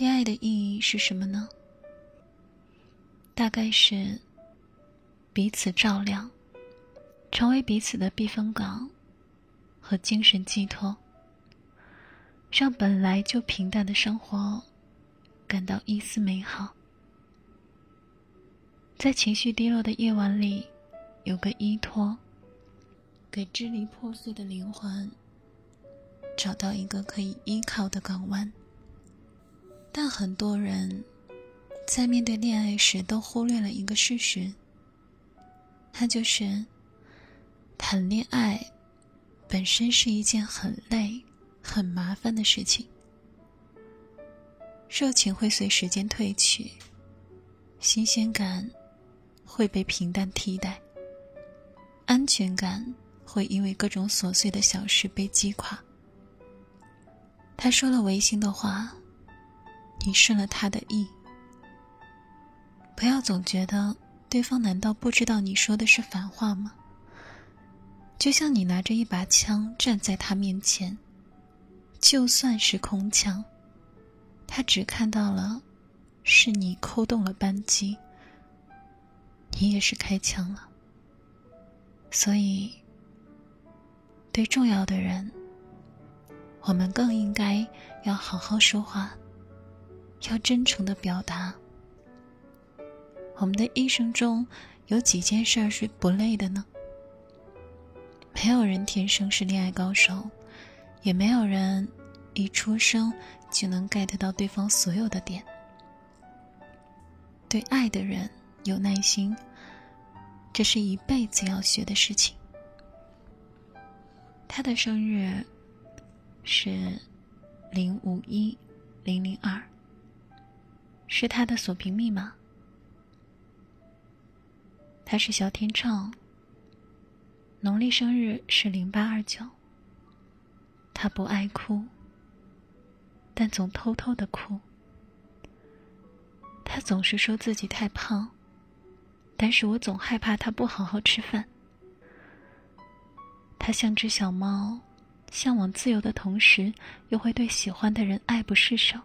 恋爱的意义是什么呢？大概是彼此照亮，成为彼此的避风港和精神寄托，让本来就平淡的生活感到一丝美好。在情绪低落的夜晚里，有个依托，给支离破碎的灵魂找到一个可以依靠的港湾。但很多人在面对恋爱时，都忽略了一个事实，那就是谈恋爱本身是一件很累、很麻烦的事情，热情会随时间褪去，新鲜感。会被平淡替代，安全感会因为各种琐碎的小事被击垮。他说了违心的话，你顺了他的意。不要总觉得对方难道不知道你说的是反话吗？就像你拿着一把枪站在他面前，就算是空枪，他只看到了是你扣动了扳机。你也是开枪了，所以对重要的人，我们更应该要好好说话，要真诚的表达。我们的一生中有几件事儿是不累的呢？没有人天生是恋爱高手，也没有人一出生就能 get 到对方所有的点。对爱的人。有耐心，这是一辈子要学的事情。他的生日是零五一零零二，是他的锁屏密码。他是小天秤，农历生日是零八二九。他不爱哭，但总偷偷的哭。他总是说自己太胖。但是我总害怕他不好好吃饭。他像只小猫，向往自由的同时，又会对喜欢的人爱不释手。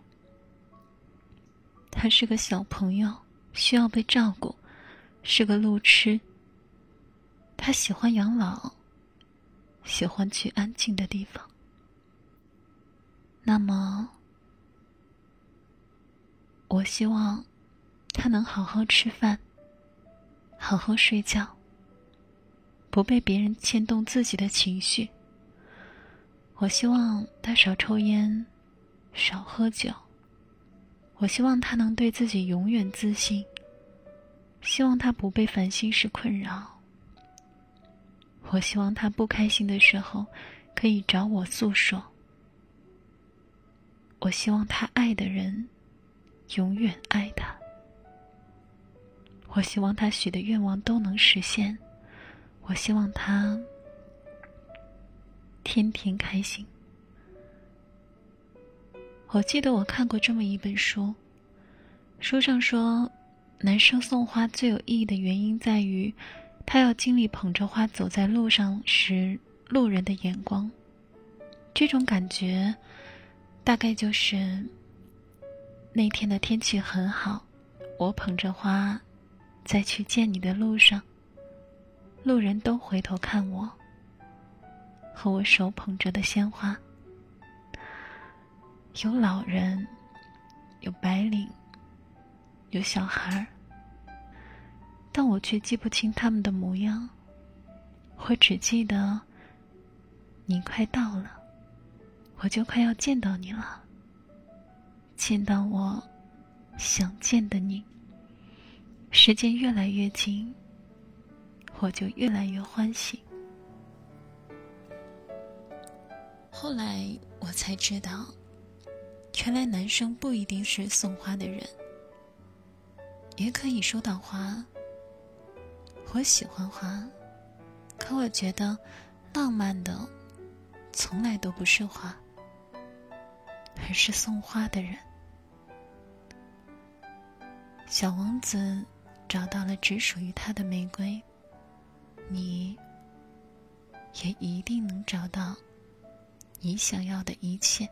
他是个小朋友，需要被照顾，是个路痴。他喜欢养老，喜欢去安静的地方。那么，我希望他能好好吃饭。好好睡觉，不被别人牵动自己的情绪。我希望他少抽烟，少喝酒。我希望他能对自己永远自信。希望他不被烦心事困扰。我希望他不开心的时候可以找我诉说。我希望他爱的人永远爱他。我希望他许的愿望都能实现，我希望他天天开心。我记得我看过这么一本书，书上说，男生送花最有意义的原因在于，他要经历捧着花走在路上时路人的眼光。这种感觉，大概就是那天的天气很好，我捧着花。在去见你的路上，路人都回头看我，和我手捧着的鲜花。有老人，有白领，有小孩儿，但我却记不清他们的模样。我只记得，你快到了，我就快要见到你了，见到我想见的你。时间越来越近，我就越来越欢喜。后来我才知道，原来男生不一定是送花的人，也可以收到花。我喜欢花，可我觉得浪漫的从来都不是花，而是送花的人。小王子。找到了只属于他的玫瑰，你也一定能找到你想要的一切。